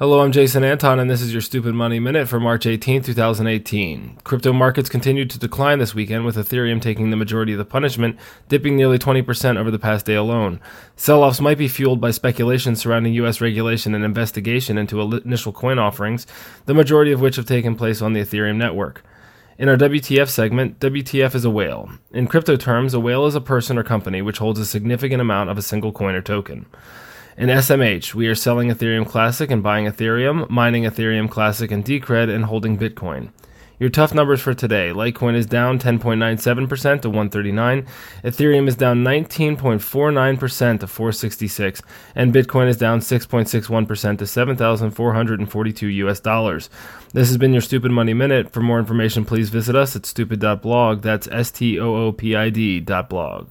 Hello, I'm Jason Anton, and this is your Stoopid Money Minute for March 18, 2018. Crypto markets continued to decline this weekend, with Ethereum taking the majority of the punishment, dipping nearly 20% over the past day alone. Sell offs might be fueled by speculation surrounding U.S. regulation and investigation into initial coin offerings, the majority of which have taken place on the Ethereum network. In our WTF segment, WTF is a whale. In crypto terms, a whale is a person or company which holds a significant amount of a single coin or token. In SMH, we are selling Ethereum Classic and buying Ethereum, mining Ethereum Classic and Decred, and holding Bitcoin. Your tough numbers for today. Litecoin is down 10.97% to 139. Ethereum is down 19.49% to 466. And Bitcoin is down 6.61% to 7,442 US dollars. This has been your Stoopid Money Minute. For more information, please visit us at stoopid.blog. That's S T O O P I D blog.